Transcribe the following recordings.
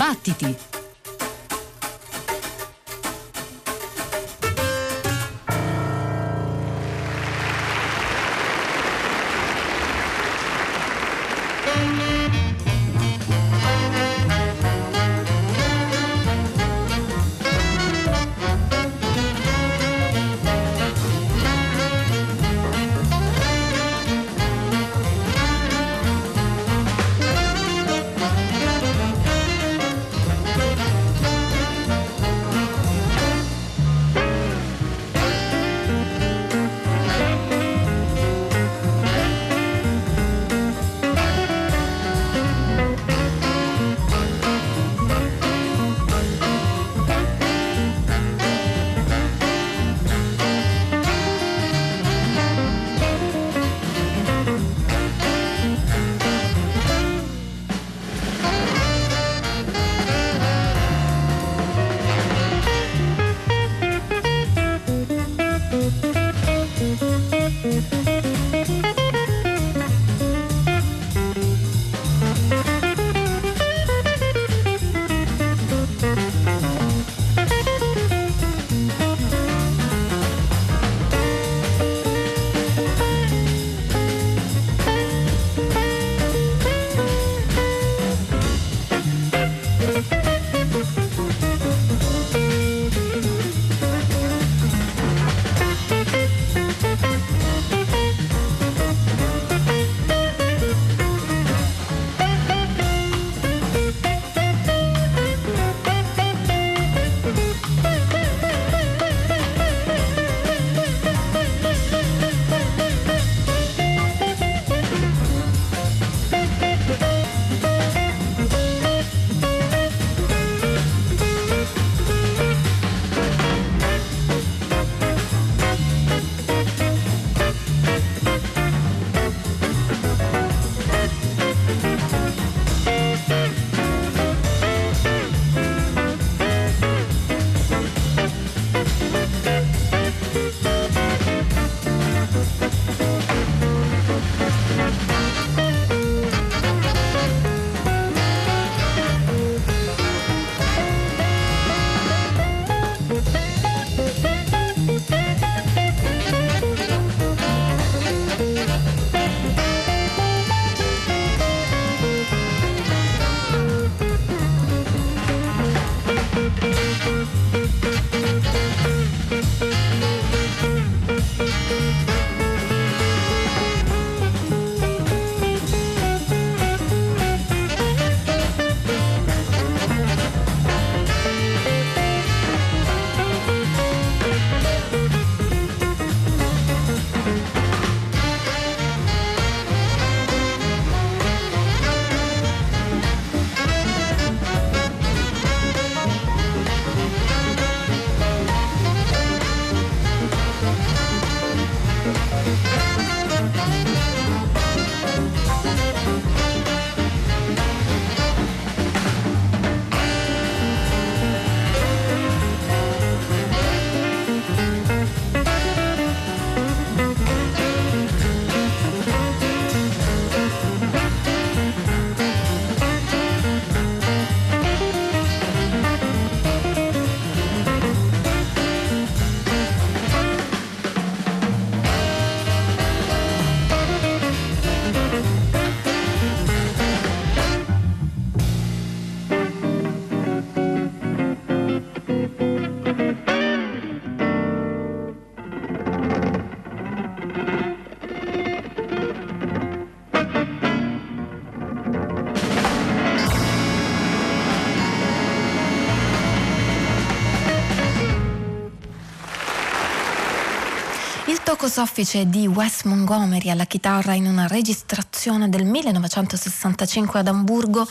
Battiti! Poco soffice di Wes Montgomery alla chitarra in una registrazione del 1965 ad Amburgo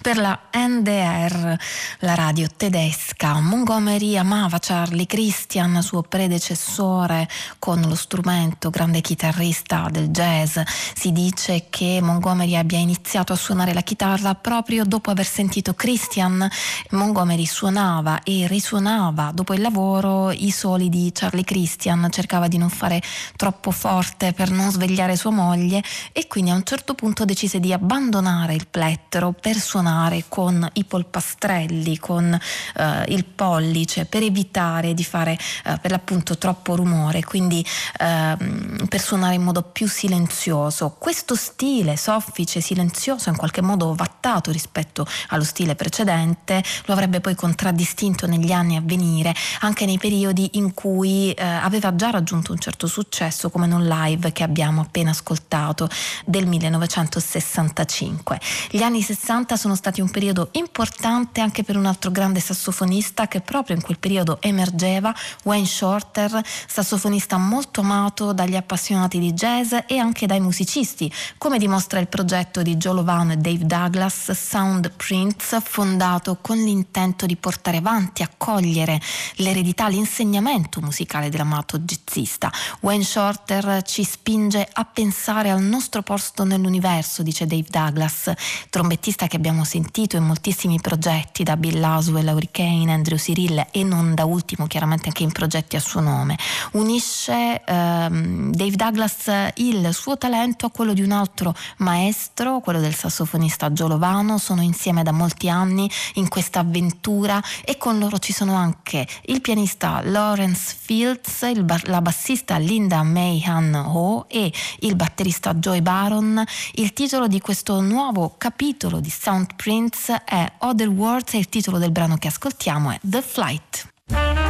per la NDR, la radio tedesca. Montgomery amava Charlie Christian, suo predecessore con lo strumento, grande chitarrista del jazz. Si dice che Montgomery abbia iniziato a suonare la chitarra proprio dopo aver sentito Christian. Montgomery suonava e risuonava dopo il lavoro i soli di Charlie Christian, cercava di non fare troppo forte per non svegliare sua moglie e quindi a un certo punto decise di abbandonare il plettro per suonare con i polpastrelli, con eh, il pollice per evitare di fare eh, per l'appunto troppo rumore, quindi ehm, per suonare in modo più silenzioso. Questo stile soffice, silenzioso, in qualche modo vattato rispetto allo stile precedente, lo avrebbe poi contraddistinto negli anni a venire, anche nei periodi in cui eh, aveva già raggiunto un certo successo, come non live che abbiamo appena ascoltato del 1965. Gli anni 60 sono stati un periodo importante anche per un altro grande sassofonista che proprio in quel periodo emergeva, Wayne Shorter, sassofonista molto amato dagli appassionati di jazz e anche dai musicisti, come dimostra il progetto di Joe Lovano e Dave Douglas, Sound Prints, fondato con l'intento di portare avanti, accogliere l'eredità, l'insegnamento musicale dell'amato jazzista. Wayne Shorter ci spinge a pensare al nostro posto nell'universo, dice Dave Douglas, trombettista che abbiamo sentito in moltissimi progetti, da Bill Laswell, Hurricane, Andrew Cyril e non da ultimo chiaramente anche in progetti a suo nome. Unisce ehm, Dave Douglas il suo talento a quello di un altro maestro, quello del sassofonista Giolovano, sono insieme da molti anni in questa avventura e con loro ci sono anche il pianista Lawrence Fields, ba- la bassista Linda Mayhan Ho e il batterista Joy Baron. Il titolo di questo nuovo capitolo di Sound Prints è Other Words e il titolo del brano che ascoltiamo è The Flight.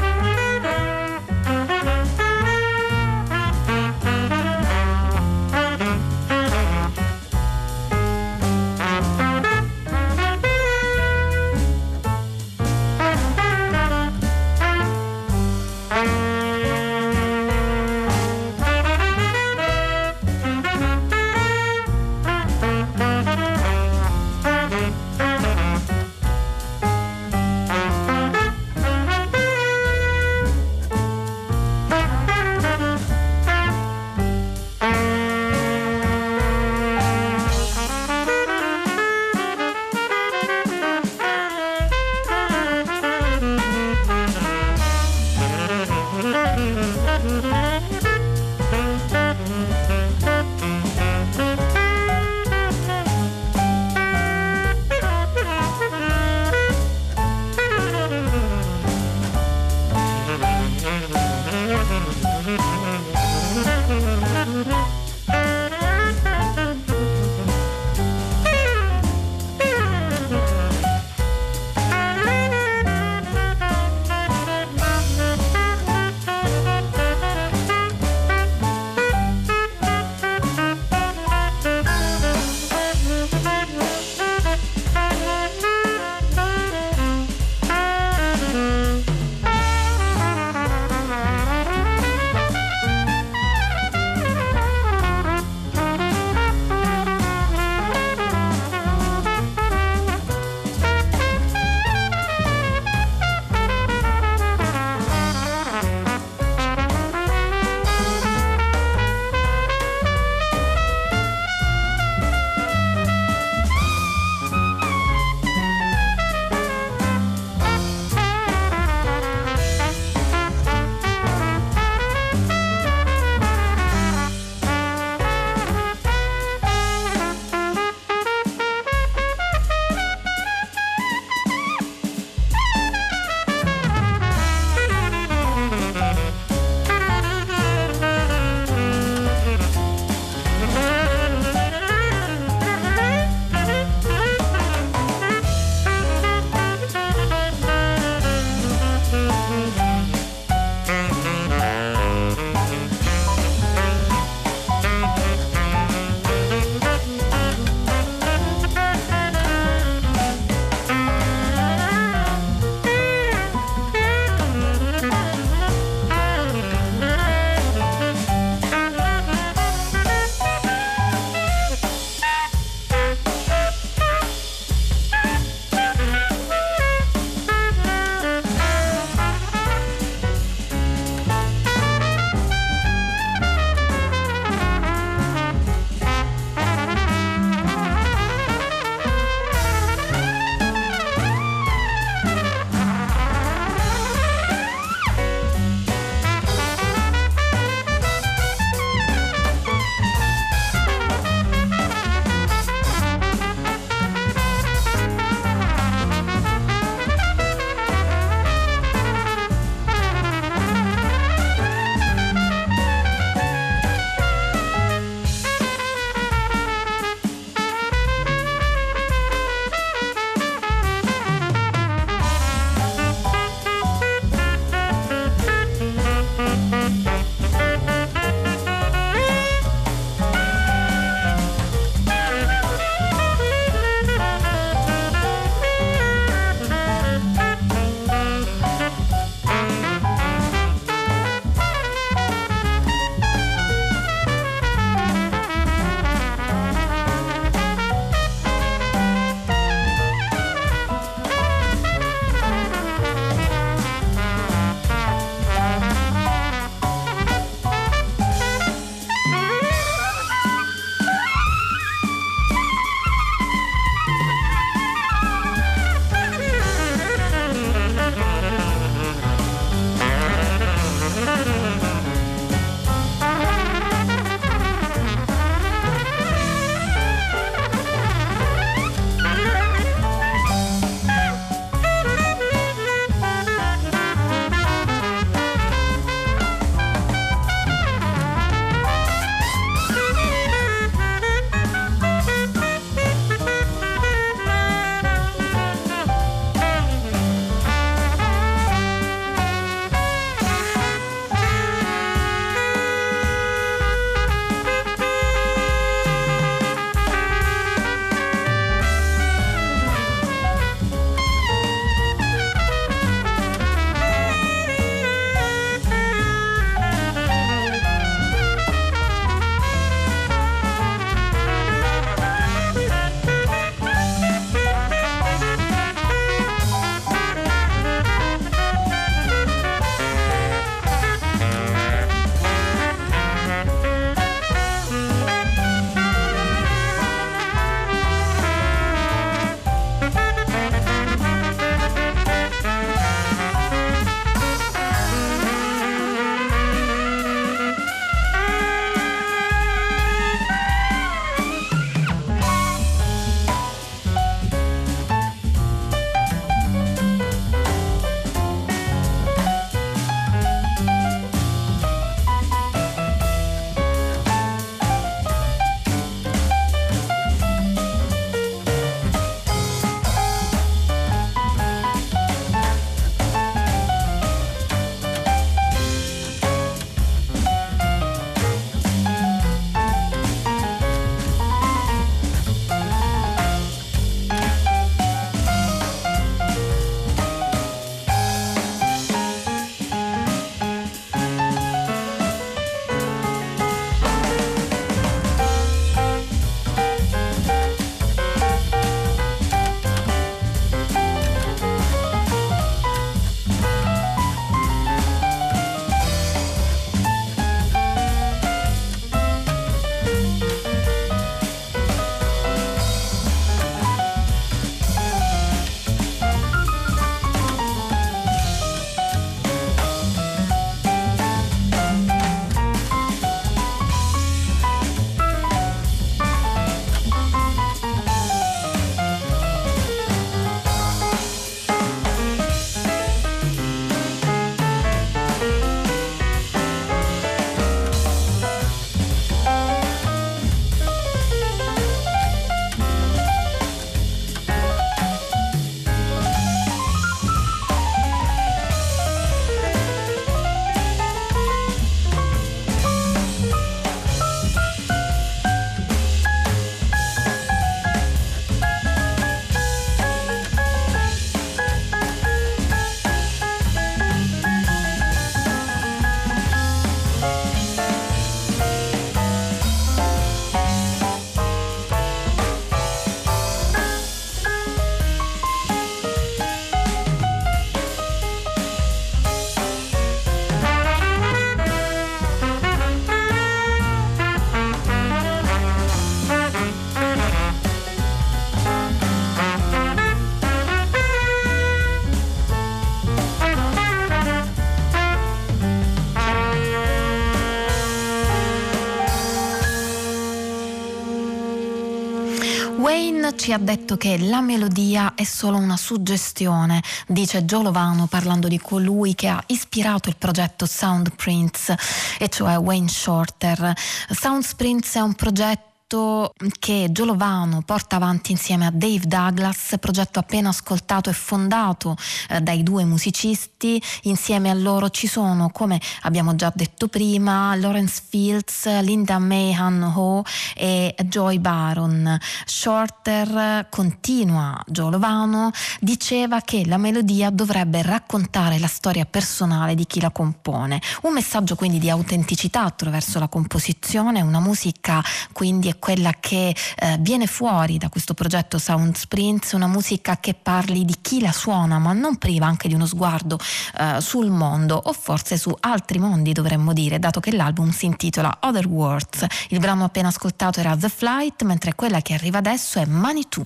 Ci ha detto che la melodia è solo una suggestione, dice Giolovano parlando di colui che ha ispirato il progetto Soundprints, e cioè Wayne Shorter. Soundprints è un progetto progetto che Giolovano porta avanti insieme a Dave Douglas, progetto appena ascoltato e fondato eh, dai due musicisti. Insieme a loro ci sono, come abbiamo già detto prima, Lawrence Fields, Linda Mahan Ho e Joy Baron. Shorter continua Giolovano, diceva che la melodia dovrebbe raccontare la storia personale di chi la compone. Un messaggio quindi di autenticità attraverso la composizione, una musica quindi è quella che eh, viene fuori da questo progetto Sound Sprints, una musica che parli di chi la suona, ma non priva anche di uno sguardo eh, sul mondo o forse su altri mondi dovremmo dire, dato che l'album si intitola Other Worlds. Il brano appena ascoltato era The Flight, mentre quella che arriva adesso è Manitou.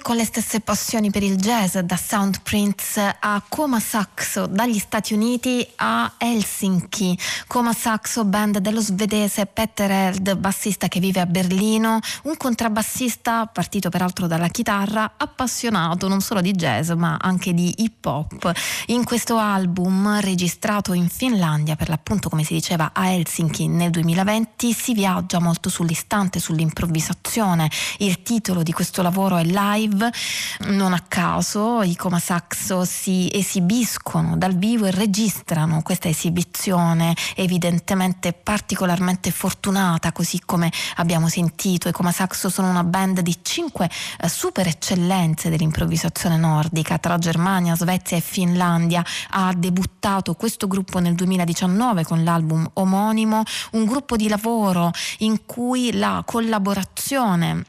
Con le stesse passioni per il jazz, da Soundprints a Coma Saxo, dagli Stati Uniti a Helsinki. Coma Saxo, band dello svedese Petter Eld, bassista che vive a Berlino, un contrabbassista partito peraltro dalla chitarra, appassionato non solo di jazz ma anche di hip hop. In questo album, registrato in Finlandia, per l'appunto come si diceva a Helsinki nel 2020, si viaggia molto sull'istante, sull'improvvisazione. Il titolo di questo lavoro è live, non a caso i Coma Saxo si esibiscono dal vivo e registrano questa esibizione evidentemente particolarmente fortunata, così come abbiamo sentito. I Coma Saxo sono una band di cinque eh, super eccellenze dell'improvvisazione nordica tra Germania, Svezia e Finlandia. Ha debuttato questo gruppo nel 2019 con l'album omonimo, un gruppo di lavoro in cui la collaborazione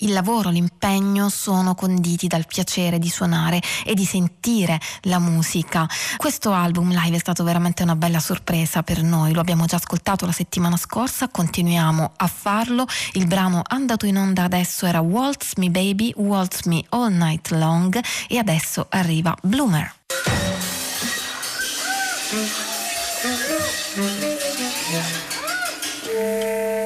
il lavoro, l'impegno sono conditi dal piacere di suonare e di sentire la musica. Questo album live è stato veramente una bella sorpresa per noi, lo abbiamo già ascoltato la settimana scorsa, continuiamo a farlo. Il brano andato in onda adesso era Waltz Me Baby, Waltz Me All Night Long e adesso arriva Bloomer. Yeah.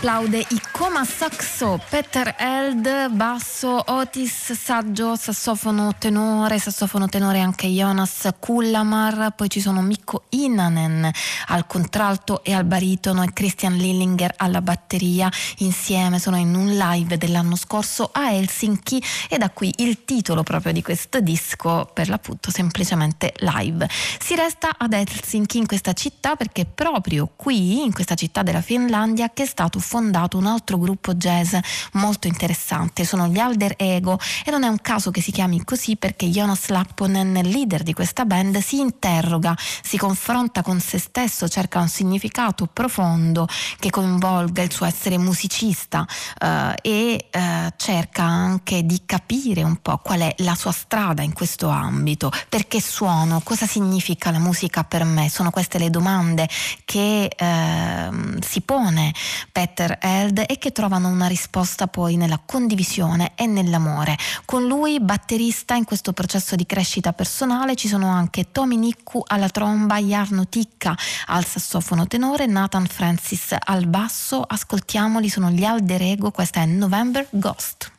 Applaude i Coma Saxo, Peter Eld, basso, Otis, saggio, sassofono tenore, sassofono tenore anche Jonas Kullamar, poi ci sono Mikko Inanen al contralto e al baritono e Christian Lillinger alla batteria, insieme sono in un live dell'anno scorso a Helsinki e da qui il titolo proprio di questo disco, per l'appunto semplicemente live. Si resta ad Helsinki in questa città perché proprio qui, in questa città della Finlandia, che è stato fondato un altro gruppo jazz molto interessante, sono gli Alder Ego e non è un caso che si chiami così perché Jonas Lapponen, leader di questa band, si interroga, si confronta con se stesso, cerca un significato profondo che coinvolga il suo essere musicista eh, e eh, cerca anche di capire un po' qual è la sua strada in questo ambito, perché suono, cosa significa la musica per me, sono queste le domande che eh, si pone Peter Held e che trovano una risposta poi nella condivisione e nell'amore. Con lui, batterista in questo processo di crescita personale, ci sono anche Tommy Nicku alla tromba, Jarno Ticca al sassofono tenore, Nathan Francis al basso. Ascoltiamoli, sono gli Alder Ego, questa è November Ghost.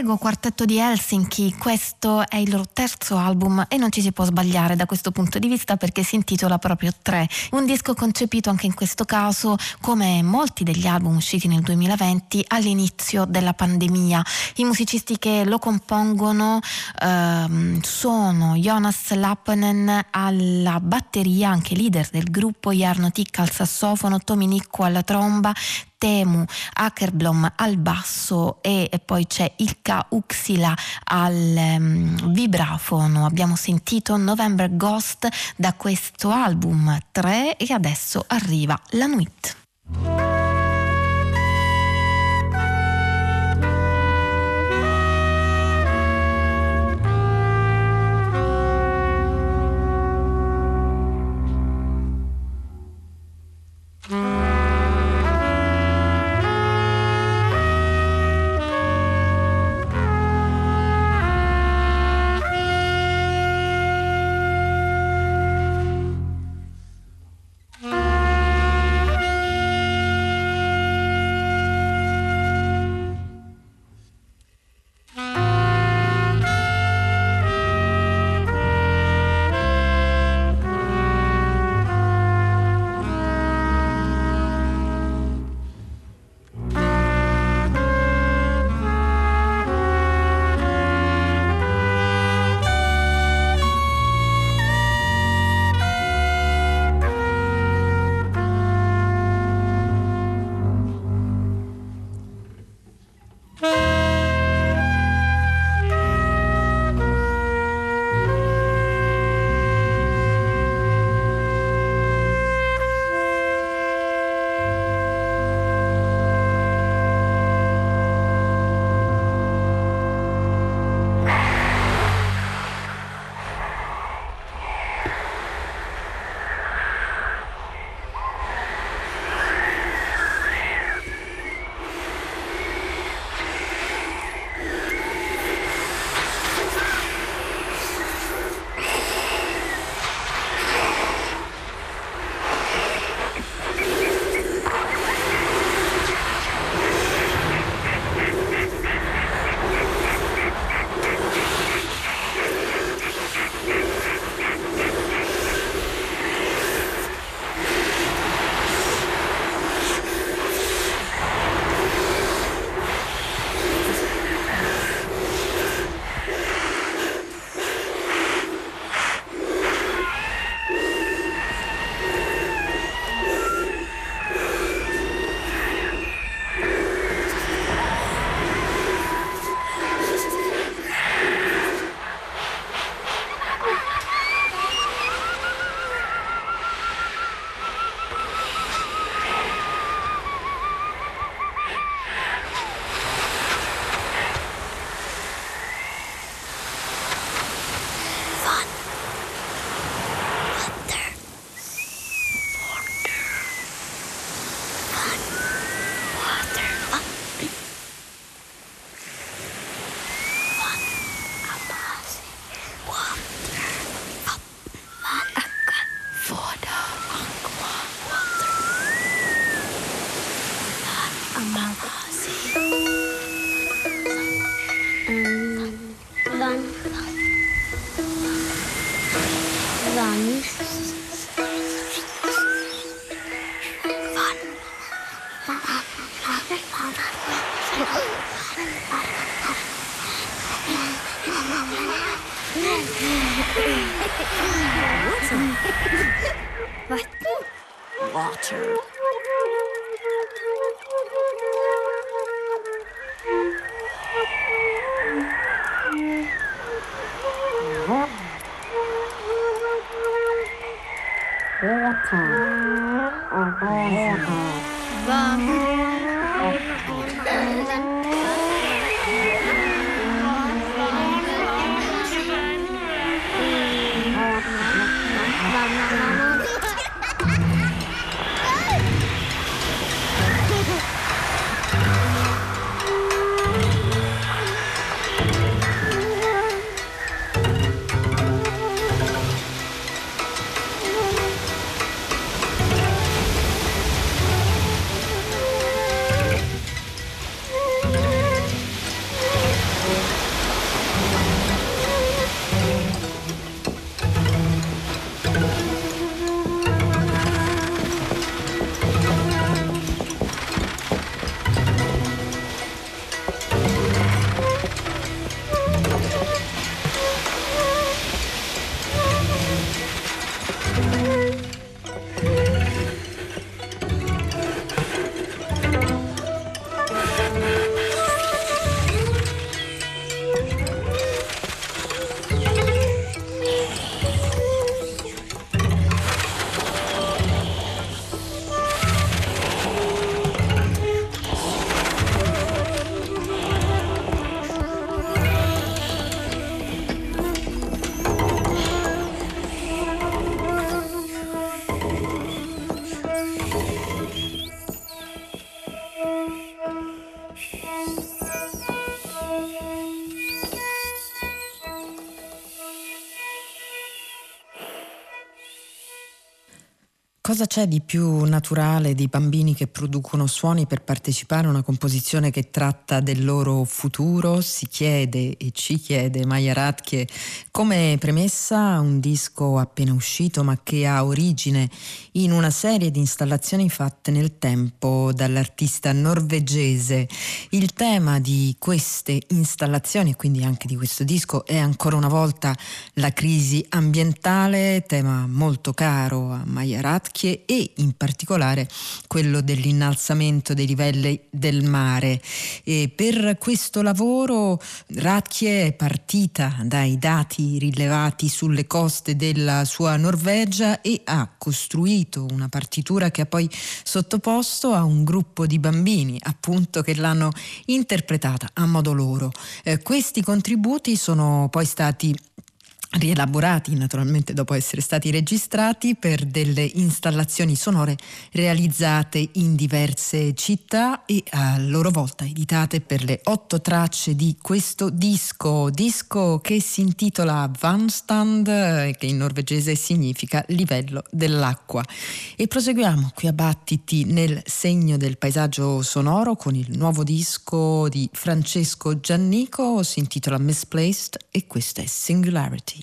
Alderego, quartetto di Helsinki, questo è il loro terzo album e non ci si può sbagliare da questo punto di vista perché si intitola proprio 3, un disco concepito anche in questo caso come molti degli album usciti nel 2020 all'inizio della pandemia. I musicisti che lo compongono ehm, sono Jonas Lappanen alla batteria, anche leader del gruppo, Jarno Tick al sassofono, Tomi Nicco alla tromba, Temu Akerblom al basso e, e poi c'è Ilka Uxila al um, vibrafono. Abbiamo sentito November Ghost da questo album 3 e adesso arriva la Nuit. Cosa c'è di più naturale di bambini che producono suoni per partecipare a una composizione che tratta del loro futuro? Si chiede e ci chiede Maya Radke come premessa un disco appena uscito ma che ha origine in una serie di installazioni fatte nel tempo dall'artista norvegese. Il tema di queste installazioni e quindi anche di questo disco è ancora una volta la crisi ambientale, tema molto caro a Maya Radke e in particolare quello dell'innalzamento dei livelli del mare. E per questo lavoro Radke è partita dai dati rilevati sulle coste della sua Norvegia e ha costruito una partitura che ha poi sottoposto a un gruppo di bambini appunto che l'hanno interpretata a modo loro. Eh, questi contributi sono poi stati rielaborati naturalmente dopo essere stati registrati per delle installazioni sonore realizzate in diverse città e a loro volta editate per le otto tracce di questo disco, disco che si intitola Vanstand, che in norvegese significa livello dell'acqua. E proseguiamo qui a Battiti nel segno del paesaggio sonoro con il nuovo disco di Francesco Giannico, si intitola Misplaced e questa è Singularity.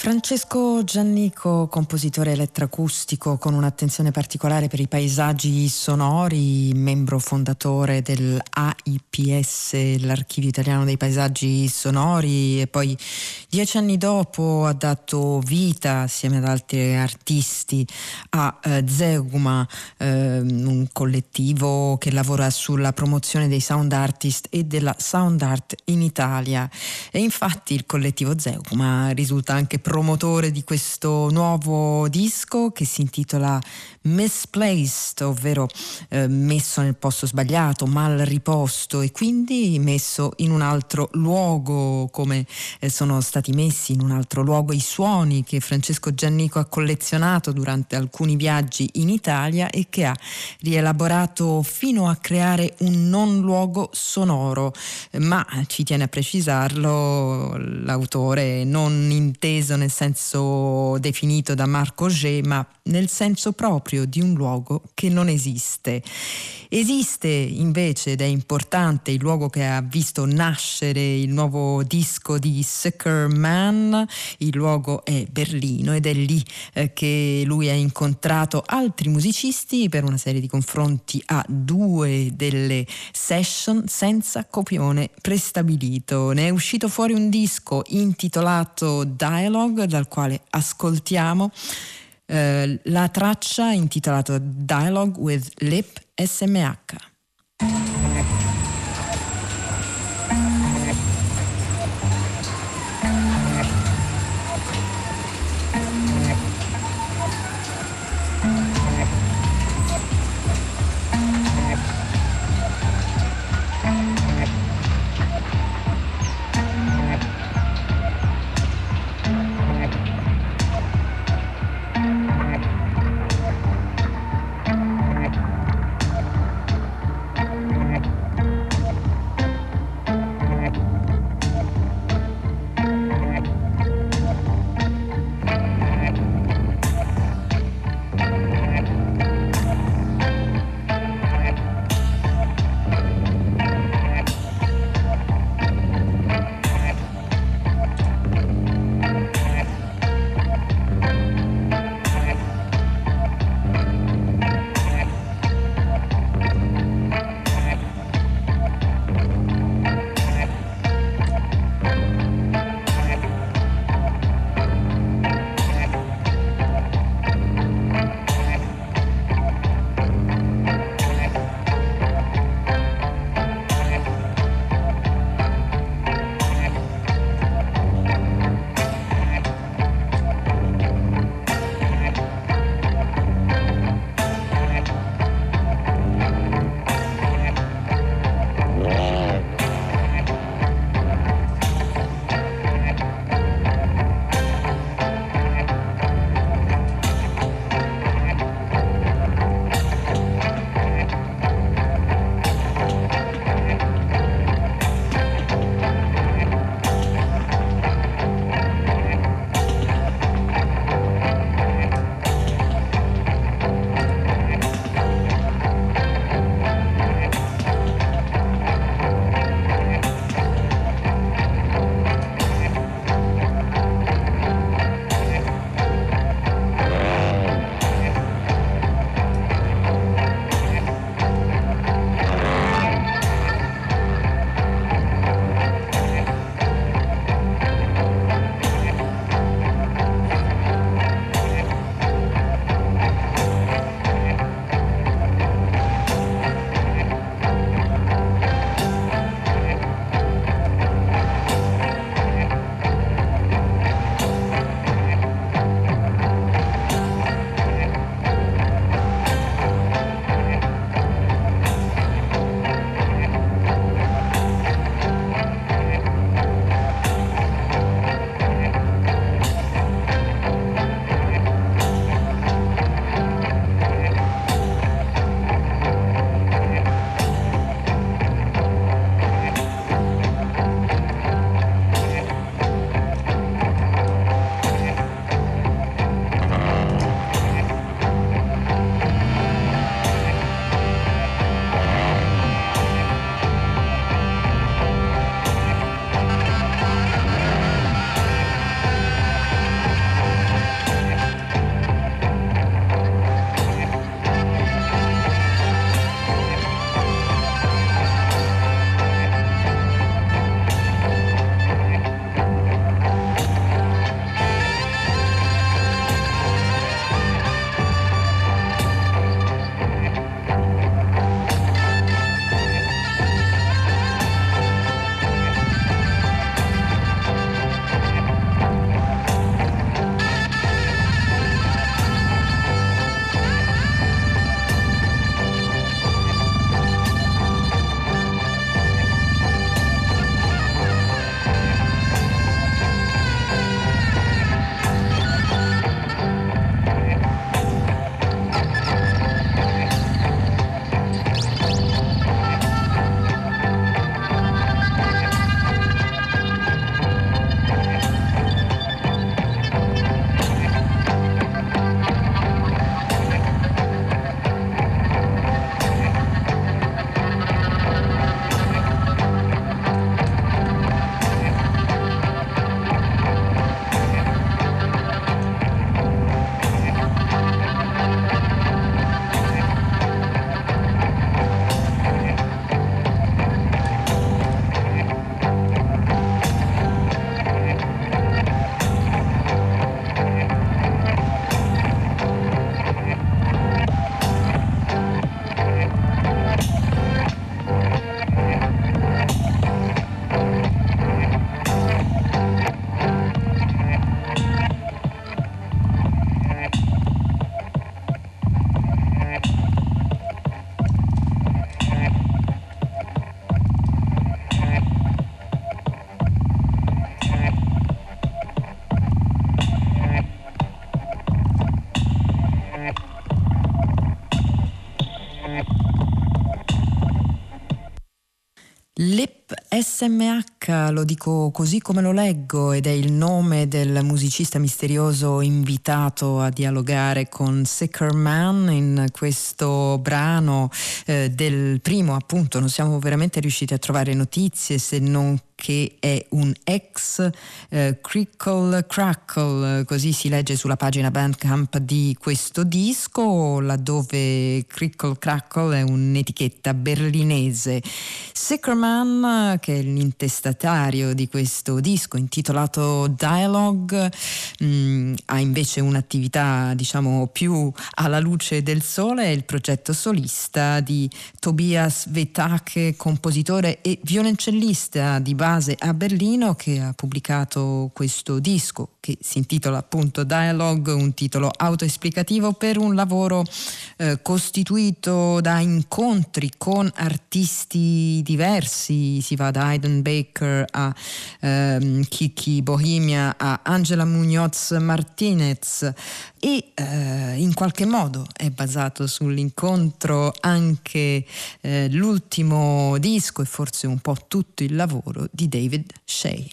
Francesco Giannico, compositore elettroacustico con un'attenzione particolare per i paesaggi sonori, membro fondatore dell'AIPS, l'Archivio Italiano dei Paesaggi Sonori, e poi dieci anni dopo ha dato vita, assieme ad altri artisti, a eh, Zeugma, eh, un collettivo che lavora sulla promozione dei sound artist e della sound art in Italia. E infatti il collettivo Zeugma risulta anche promotore di questo nuovo disco che si intitola Misplaced, ovvero eh, messo nel posto sbagliato, mal riposto e quindi messo in un altro luogo, come eh, sono stati messi in un altro luogo i suoni che Francesco Giannico ha collezionato durante alcuni viaggi in Italia e che ha rielaborato fino a creare un non luogo sonoro, ma ci tiene a precisarlo l'autore non inteso nel senso definito da Marco G, ma nel senso proprio di un luogo che non esiste. Esiste invece, ed è importante, il luogo che ha visto nascere il nuovo disco di Sucker Man, il luogo è Berlino ed è lì eh, che lui ha incontrato altri musicisti per una serie di confronti a due delle session senza copione prestabilito. Ne è uscito fuori un disco intitolato Dialogue dal quale ascoltiamo eh, la traccia intitolata Dialogue with Lip SMH. SMH, lo dico così come lo leggo, ed è il nome del musicista misterioso invitato a dialogare con Sicker Man in questo brano eh, del primo, appunto, non siamo veramente riusciti a trovare notizie se non che è un ex eh, Crickle Crackle, così si legge sulla pagina Bandcamp di questo disco, laddove Crickle Crackle è un'etichetta berlinese. Sickerman, che è l'intestatario di questo disco intitolato Dialogue, mh, mm, ha invece un'attività diciamo più alla luce del sole, è il progetto solista di Tobias Vetake, compositore e violoncellista di base base a Berlino che ha pubblicato questo disco che si intitola appunto Dialogue, un titolo autoesplicativo per un lavoro eh, costituito da incontri con artisti diversi, si va da Aiden Baker a ehm, Kiki Bohemia a Angela Munoz Martinez e eh, in qualche modo è basato sull'incontro anche eh, l'ultimo disco e forse un po' tutto il lavoro di David Shea.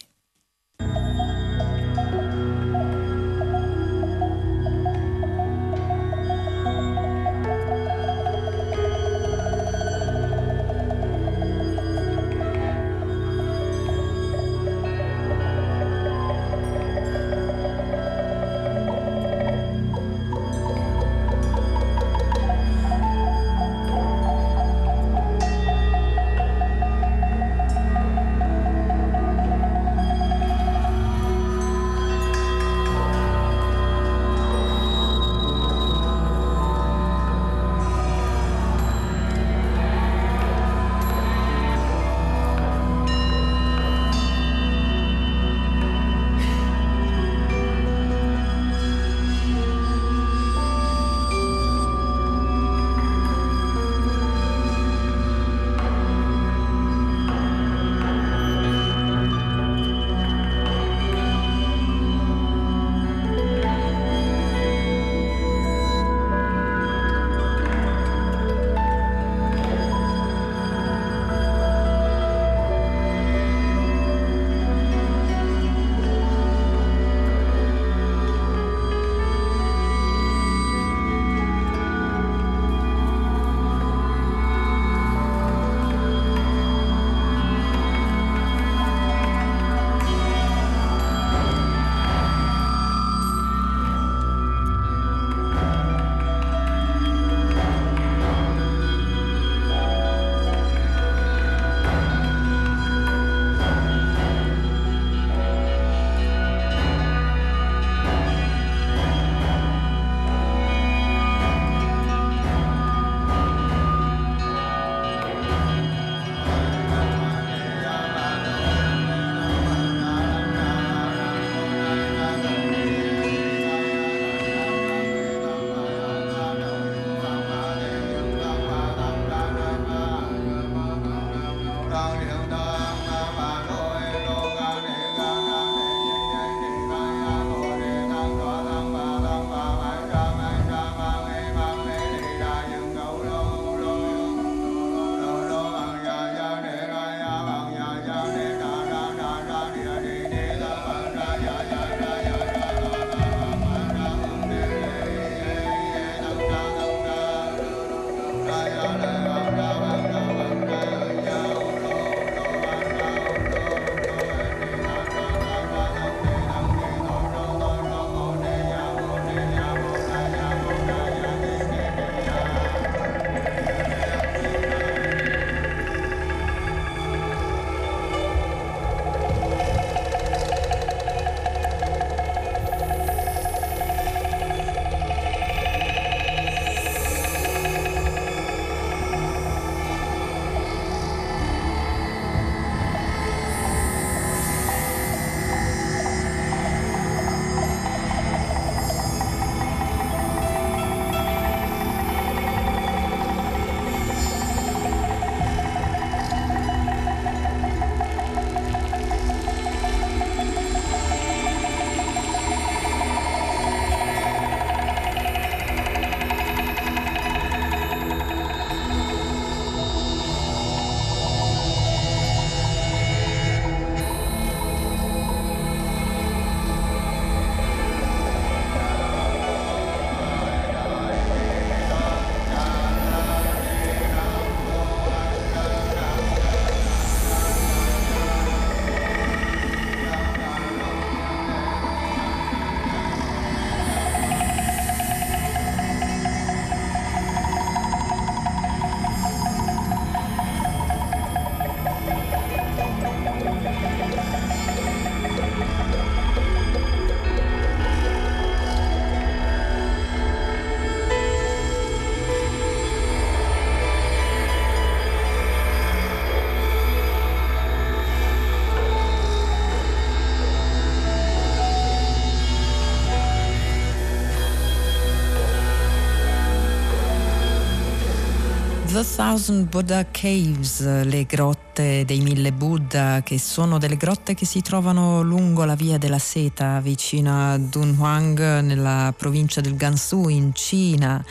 The Thousand Buddha Caves, le grotte dei mille Buddha, che sono delle grotte che si trovano lungo la via della seta vicino a Dunhuang nella provincia del Gansu in Cina.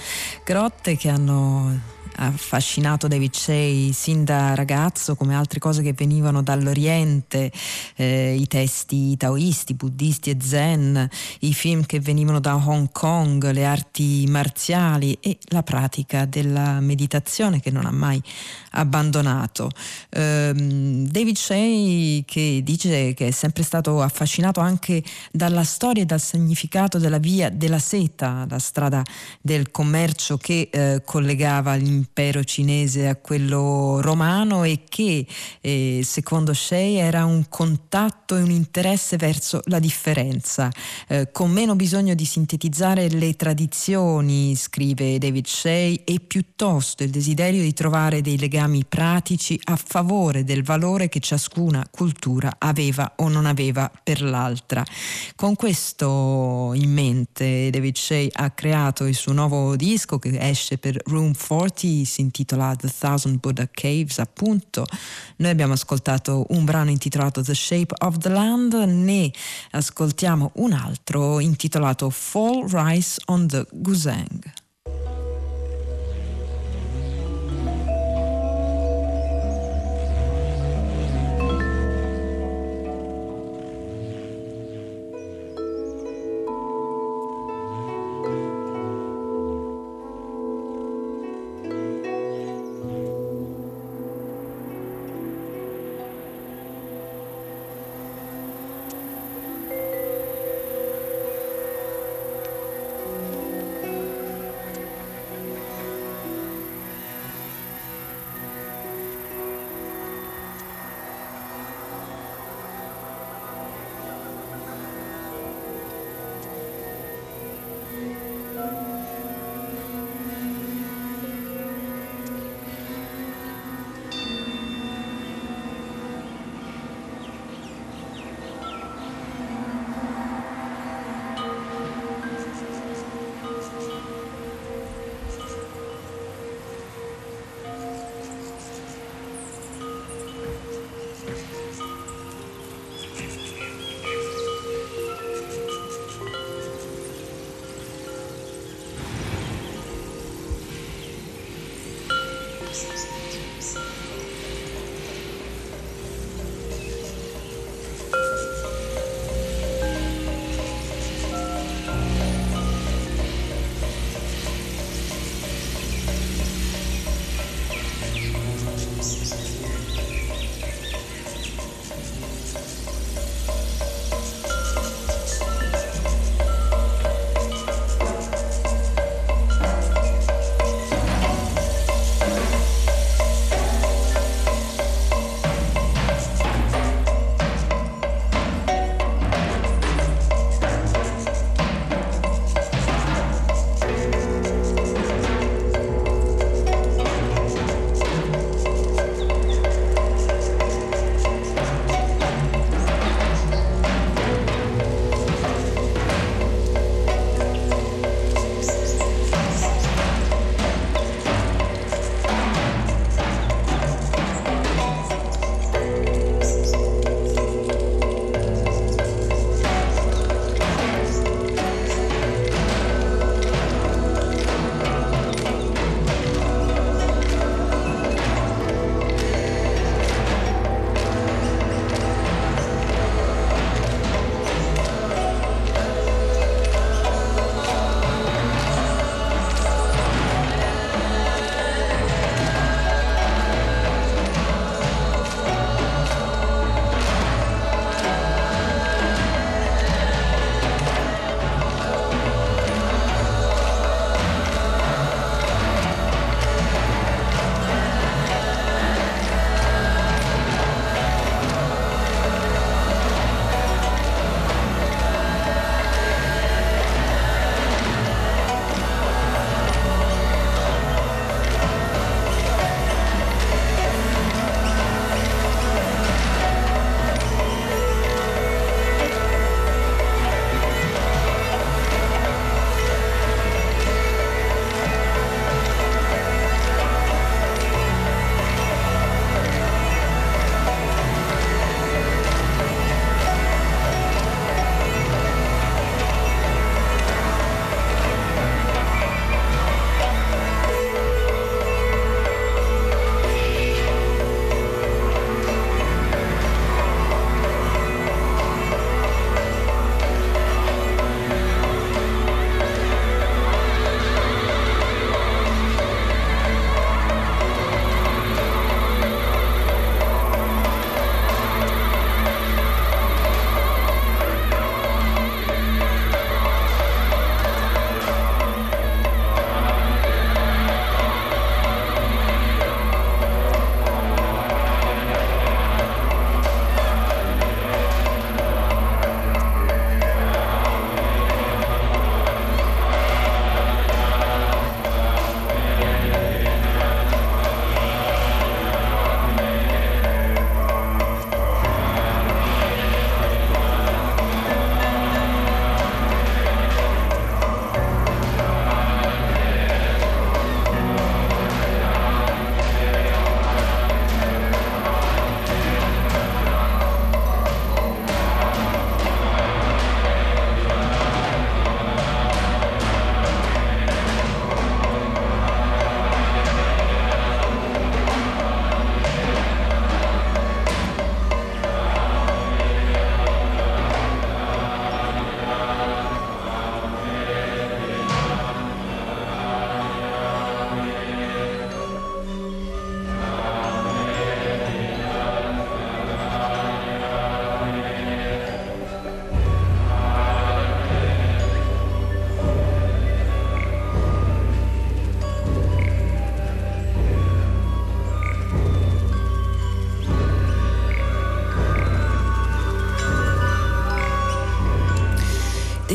Grotte che hanno affascinato David Shea sin da ragazzo come altre cose che venivano dall'Oriente, eh, i testi taoisti, buddisti e zen, i film che venivano da Hong Kong, le arti marziali e la pratica della meditazione che non ha mai abbandonato. Eh, David Shea che dice che è sempre stato affascinato anche dalla storia e dal significato della via della seta, la strada del commercio che eh, collegava l'impero l'impero cinese a quello romano e che eh, secondo Shea era un contatto e un interesse verso la differenza, eh, con meno bisogno di sintetizzare le tradizioni, scrive David Shea, e piuttosto il desiderio di trovare dei legami pratici a favore del valore che ciascuna cultura aveva o non aveva per l'altra. Con questo in mente David Shea ha creato il suo nuovo disco che esce per Room 40 si intitola The Thousand Buddha Caves, appunto. Noi abbiamo ascoltato un brano intitolato The Shape of the Land, ne ascoltiamo un altro intitolato Fall Rise on the Guzheng.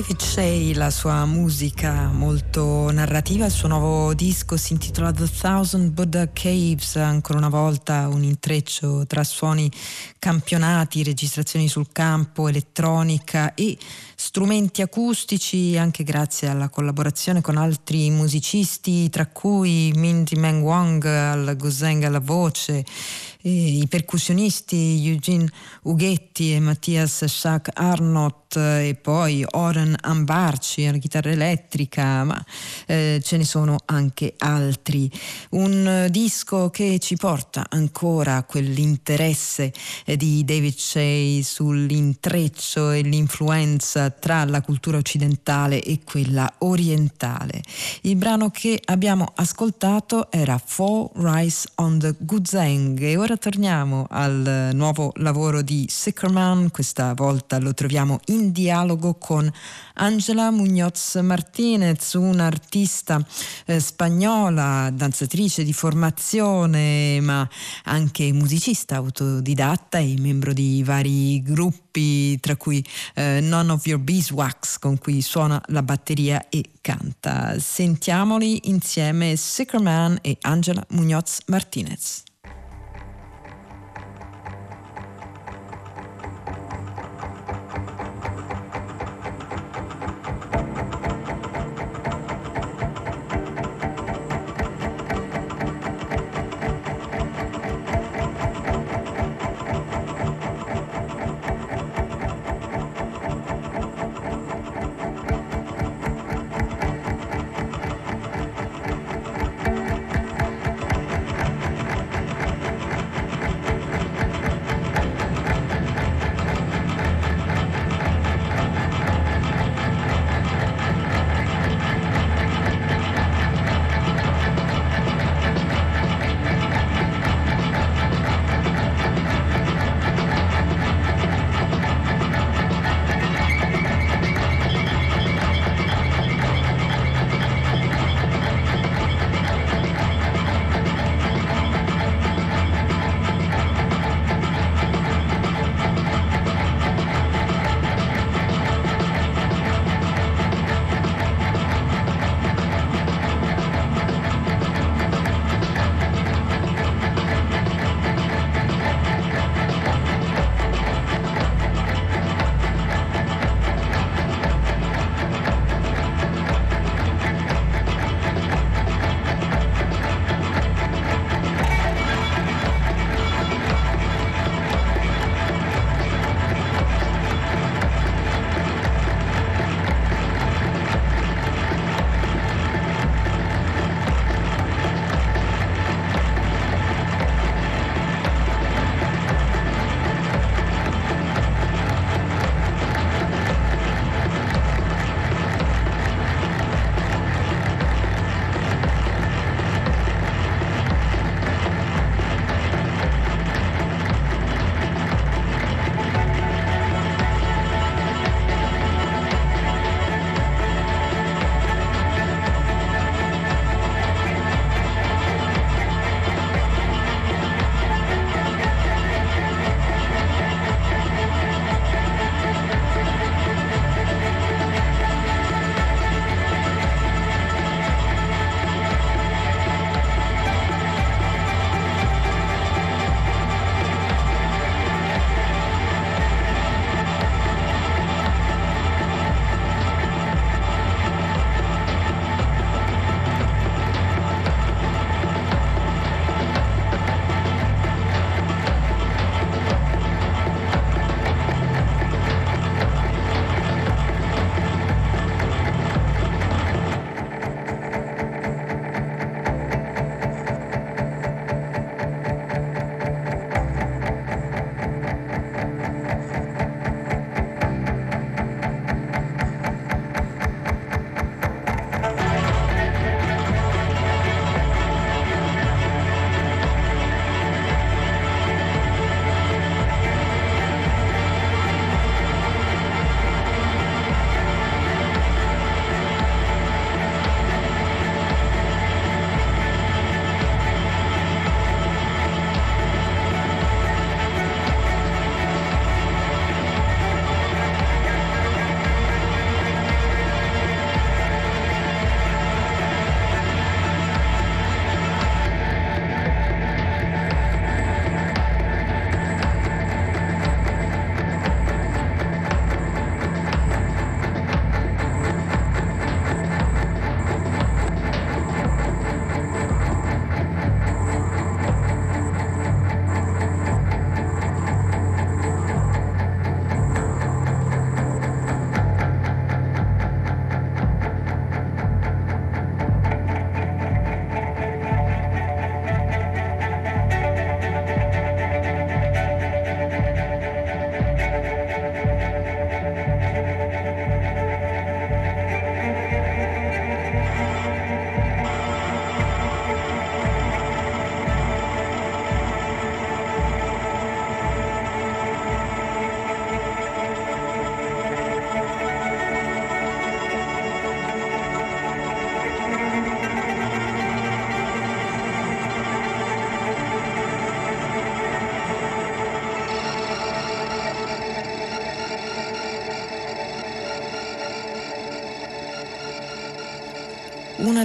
David Shea, la sua musica molto narrativa, il suo nuovo disco si intitola The Thousand Buddha Caves, ancora una volta un intreccio tra suoni campionati, registrazioni sul campo, elettronica e strumenti acustici, anche grazie alla collaborazione con altri musicisti, tra cui Mindy Meng Wang al guzheng alla voce, i percussionisti Eugene Ughetti e Mattias Schack Arnott e poi Oren Ambarci alla chitarra elettrica, ma eh, ce ne sono anche altri. Un disco che ci porta ancora a quell'interesse eh, di David Shea sull'intreccio e l'influenza tra la cultura occidentale e quella orientale. Il brano che abbiamo ascoltato era Four Rise on the Guzheng e ora torniamo al nuovo lavoro di Sickerman, questa volta lo troviamo in dialogo con Angela Muñoz Martinez, un'artista eh, spagnola, danzatrice di formazione, ma anche musicista autodidatta e membro di vari gruppi, tra cui eh, None of Your Beeswax, con cui suona la batteria e canta. Sentiamoli insieme Sickerman e Angela Muñoz Martinez.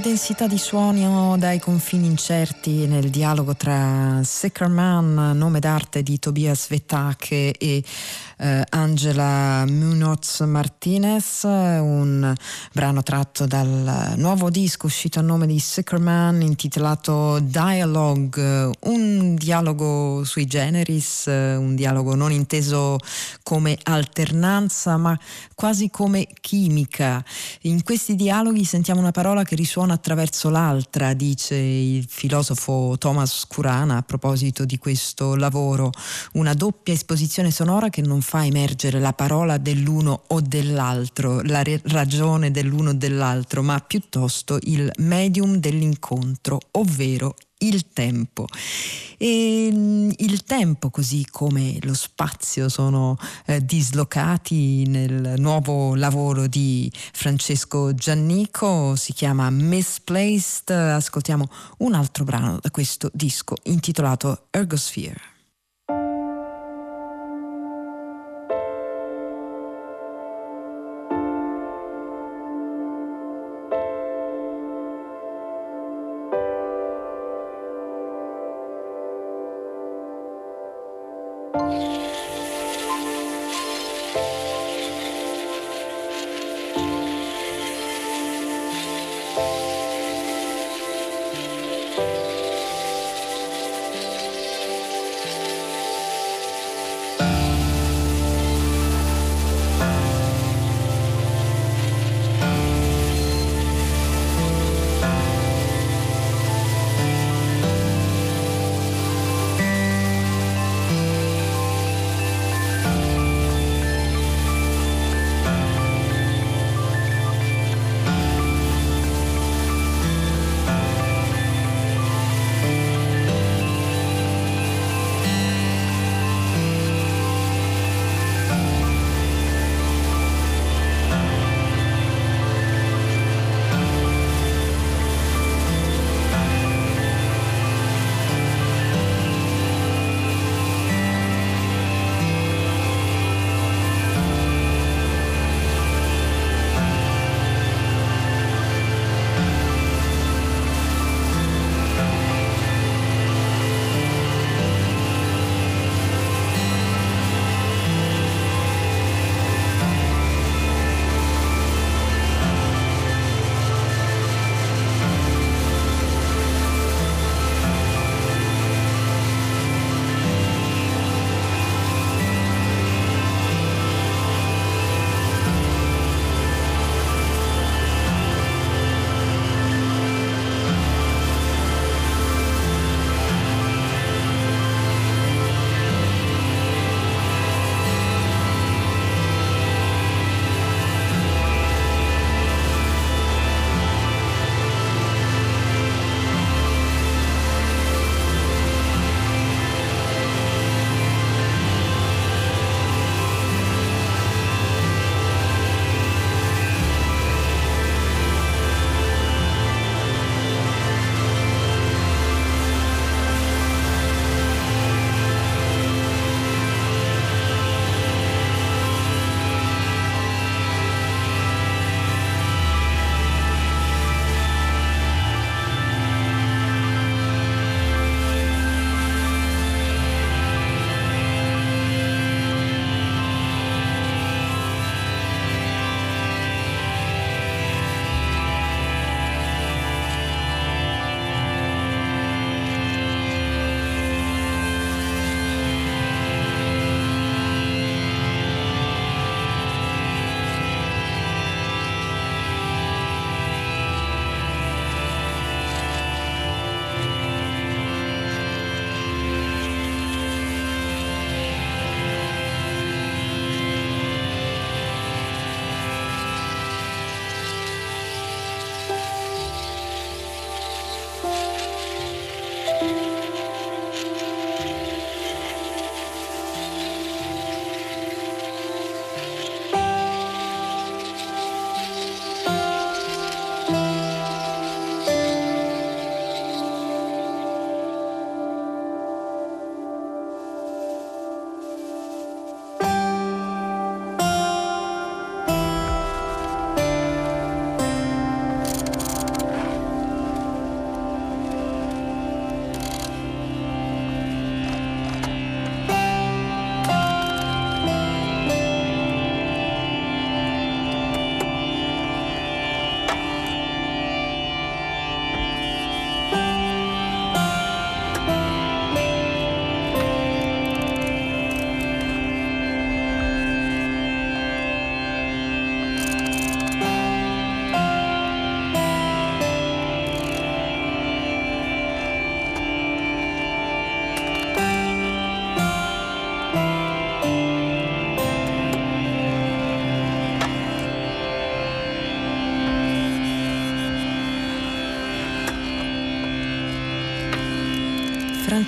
Densità di suono dai confini incerti nel dialogo tra Sicker Man, nome d'arte di Tobias Vettake e eh, Angela Munoz Martinez, un brano tratto dal nuovo disco uscito a nome di Sicker Man intitolato Dialogue, un dialogo sui generis, un dialogo non inteso come alternanza ma quasi come chimica. In questi dialoghi sentiamo una parola che risuona attraverso l'altra, dice il filosofo Thomas Curana a proposito di questo lavoro, una doppia esposizione sonora che non fa emergere la parola dell'uno o dell'altro, la re- ragione dell'uno o dell'altro, ma piuttosto il medium dell'incontro, ovvero il tempo. E mm, il tempo, così come lo spazio, sono eh, dislocati nel nuovo lavoro di Francesco Giannico, si chiama Misplaced. Ascoltiamo un altro brano da questo disco intitolato Ergosphere.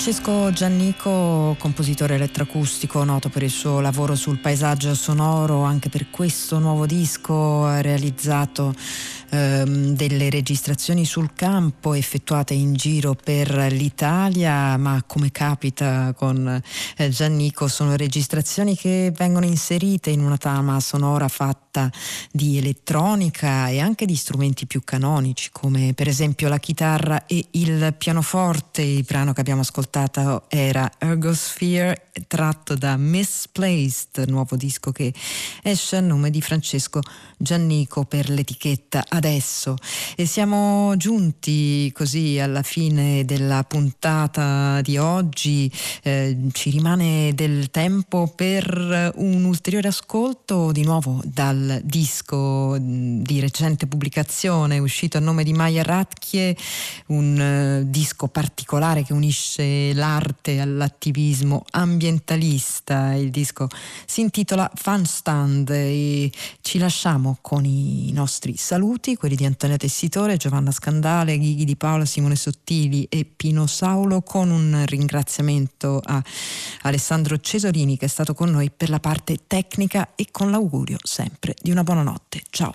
Francesco Giannico, compositore elettroacustico, noto per il suo lavoro sul paesaggio sonoro, anche per questo nuovo disco ha realizzato ehm, delle registrazioni sul campo effettuate in giro per l'Italia, ma come capita con eh, Giannico sono registrazioni che vengono inserite in una tama sonora fatta di elettronica e anche di strumenti più canonici, come per esempio la chitarra e il pianoforte. Il brano che abbiamo ascoltato era Ergosphere, tratto da Misplaced, nuovo disco che esce a nome di Francesco Giannico per l'etichetta Adesso. E siamo giunti così alla fine della puntata di oggi. Eh, ci rimane del tempo per un ulteriore ascolto, di nuovo dal disco di recente pubblicazione uscito a nome di Maya Ratchie, un uh, disco particolare che unisce l'arte all'attivismo ambientalista. Il disco si intitola Fun Stand e ci lasciamo con i nostri saluti, noti, quelli di Antonia Tessitore, Giovanna Scandale, Ghighi di Paola, Simone Sottili e Pino Saulo, con un ringraziamento a Alessandro Cesolini che è stato con noi per la parte tecnica e con l'augurio sempre di una buona notte. Ciao.